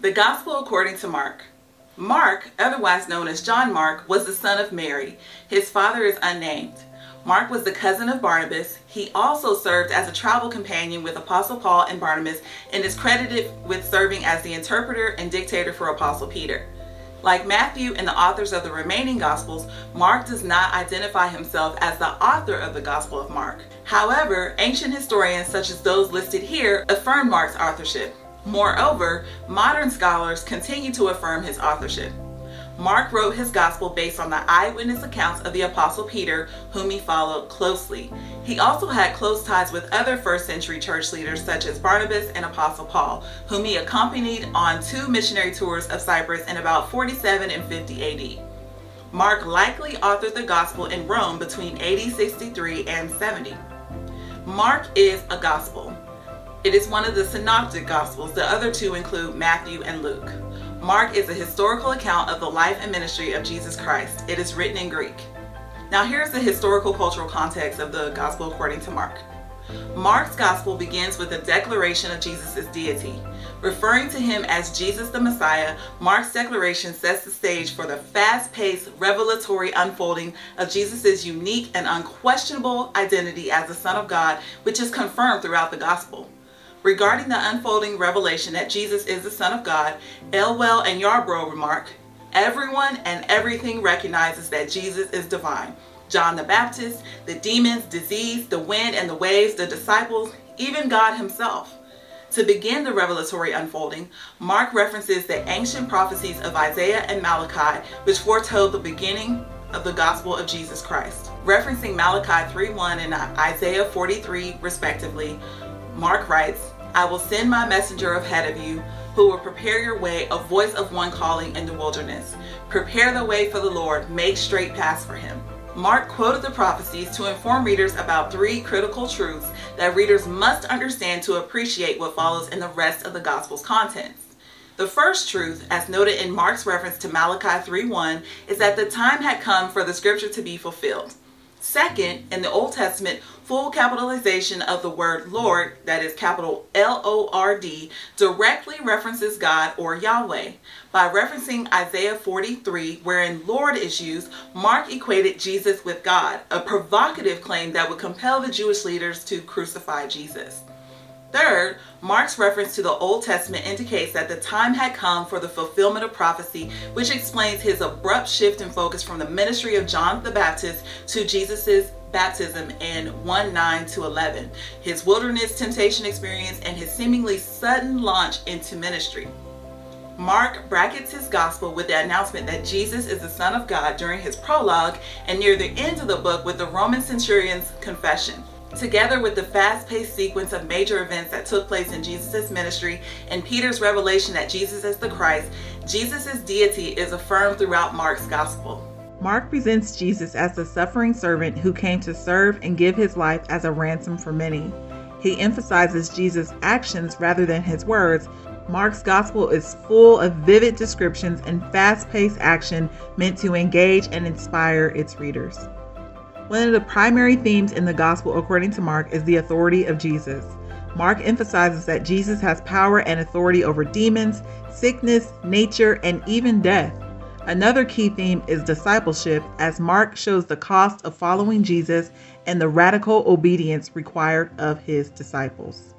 The Gospel according to Mark. Mark, otherwise known as John Mark, was the son of Mary. His father is unnamed. Mark was the cousin of Barnabas. He also served as a travel companion with Apostle Paul and Barnabas and is credited with serving as the interpreter and dictator for Apostle Peter. Like Matthew and the authors of the remaining Gospels, Mark does not identify himself as the author of the Gospel of Mark. However, ancient historians such as those listed here affirm Mark's authorship. Moreover, modern scholars continue to affirm his authorship. Mark wrote his gospel based on the eyewitness accounts of the Apostle Peter, whom he followed closely. He also had close ties with other first century church leaders such as Barnabas and Apostle Paul, whom he accompanied on two missionary tours of Cyprus in about 47 and 50 AD. Mark likely authored the gospel in Rome between AD 63 and 70. Mark is a gospel. It is one of the synoptic gospels. The other two include Matthew and Luke. Mark is a historical account of the life and ministry of Jesus Christ. It is written in Greek. Now, here's the historical cultural context of the gospel according to Mark. Mark's gospel begins with a declaration of Jesus' deity. Referring to him as Jesus the Messiah, Mark's declaration sets the stage for the fast paced, revelatory unfolding of Jesus' unique and unquestionable identity as the Son of God, which is confirmed throughout the gospel. Regarding the unfolding revelation that Jesus is the Son of God, Elwell and Yarbrough remark, Everyone and everything recognizes that Jesus is divine. John the Baptist, the demons, disease, the wind and the waves, the disciples, even God himself. To begin the revelatory unfolding, Mark references the ancient prophecies of Isaiah and Malachi, which foretold the beginning of the gospel of Jesus Christ. Referencing Malachi 3:1 and Isaiah 43 respectively, Mark writes, I will send my messenger ahead of you who will prepare your way, a voice of one calling in the wilderness. Prepare the way for the Lord, make straight paths for him. Mark quoted the prophecies to inform readers about three critical truths that readers must understand to appreciate what follows in the rest of the Gospel's contents. The first truth, as noted in Mark's reference to Malachi 3:1, is that the time had come for the scripture to be fulfilled. Second, in the Old Testament, full capitalization of the word Lord, that is capital L O R D, directly references God or Yahweh. By referencing Isaiah 43, wherein Lord is used, Mark equated Jesus with God, a provocative claim that would compel the Jewish leaders to crucify Jesus. Third, Mark's reference to the Old Testament indicates that the time had come for the fulfillment of prophecy, which explains his abrupt shift in focus from the ministry of John the Baptist to Jesus' baptism in 1 9 to 11, his wilderness temptation experience, and his seemingly sudden launch into ministry. Mark brackets his gospel with the announcement that Jesus is the Son of God during his prologue and near the end of the book with the Roman centurion's confession. Together with the fast paced sequence of major events that took place in Jesus' ministry and Peter's revelation that Jesus is the Christ, Jesus' deity is affirmed throughout Mark's gospel. Mark presents Jesus as the suffering servant who came to serve and give his life as a ransom for many. He emphasizes Jesus' actions rather than his words. Mark's gospel is full of vivid descriptions and fast paced action meant to engage and inspire its readers. One of the primary themes in the gospel, according to Mark, is the authority of Jesus. Mark emphasizes that Jesus has power and authority over demons, sickness, nature, and even death. Another key theme is discipleship, as Mark shows the cost of following Jesus and the radical obedience required of his disciples.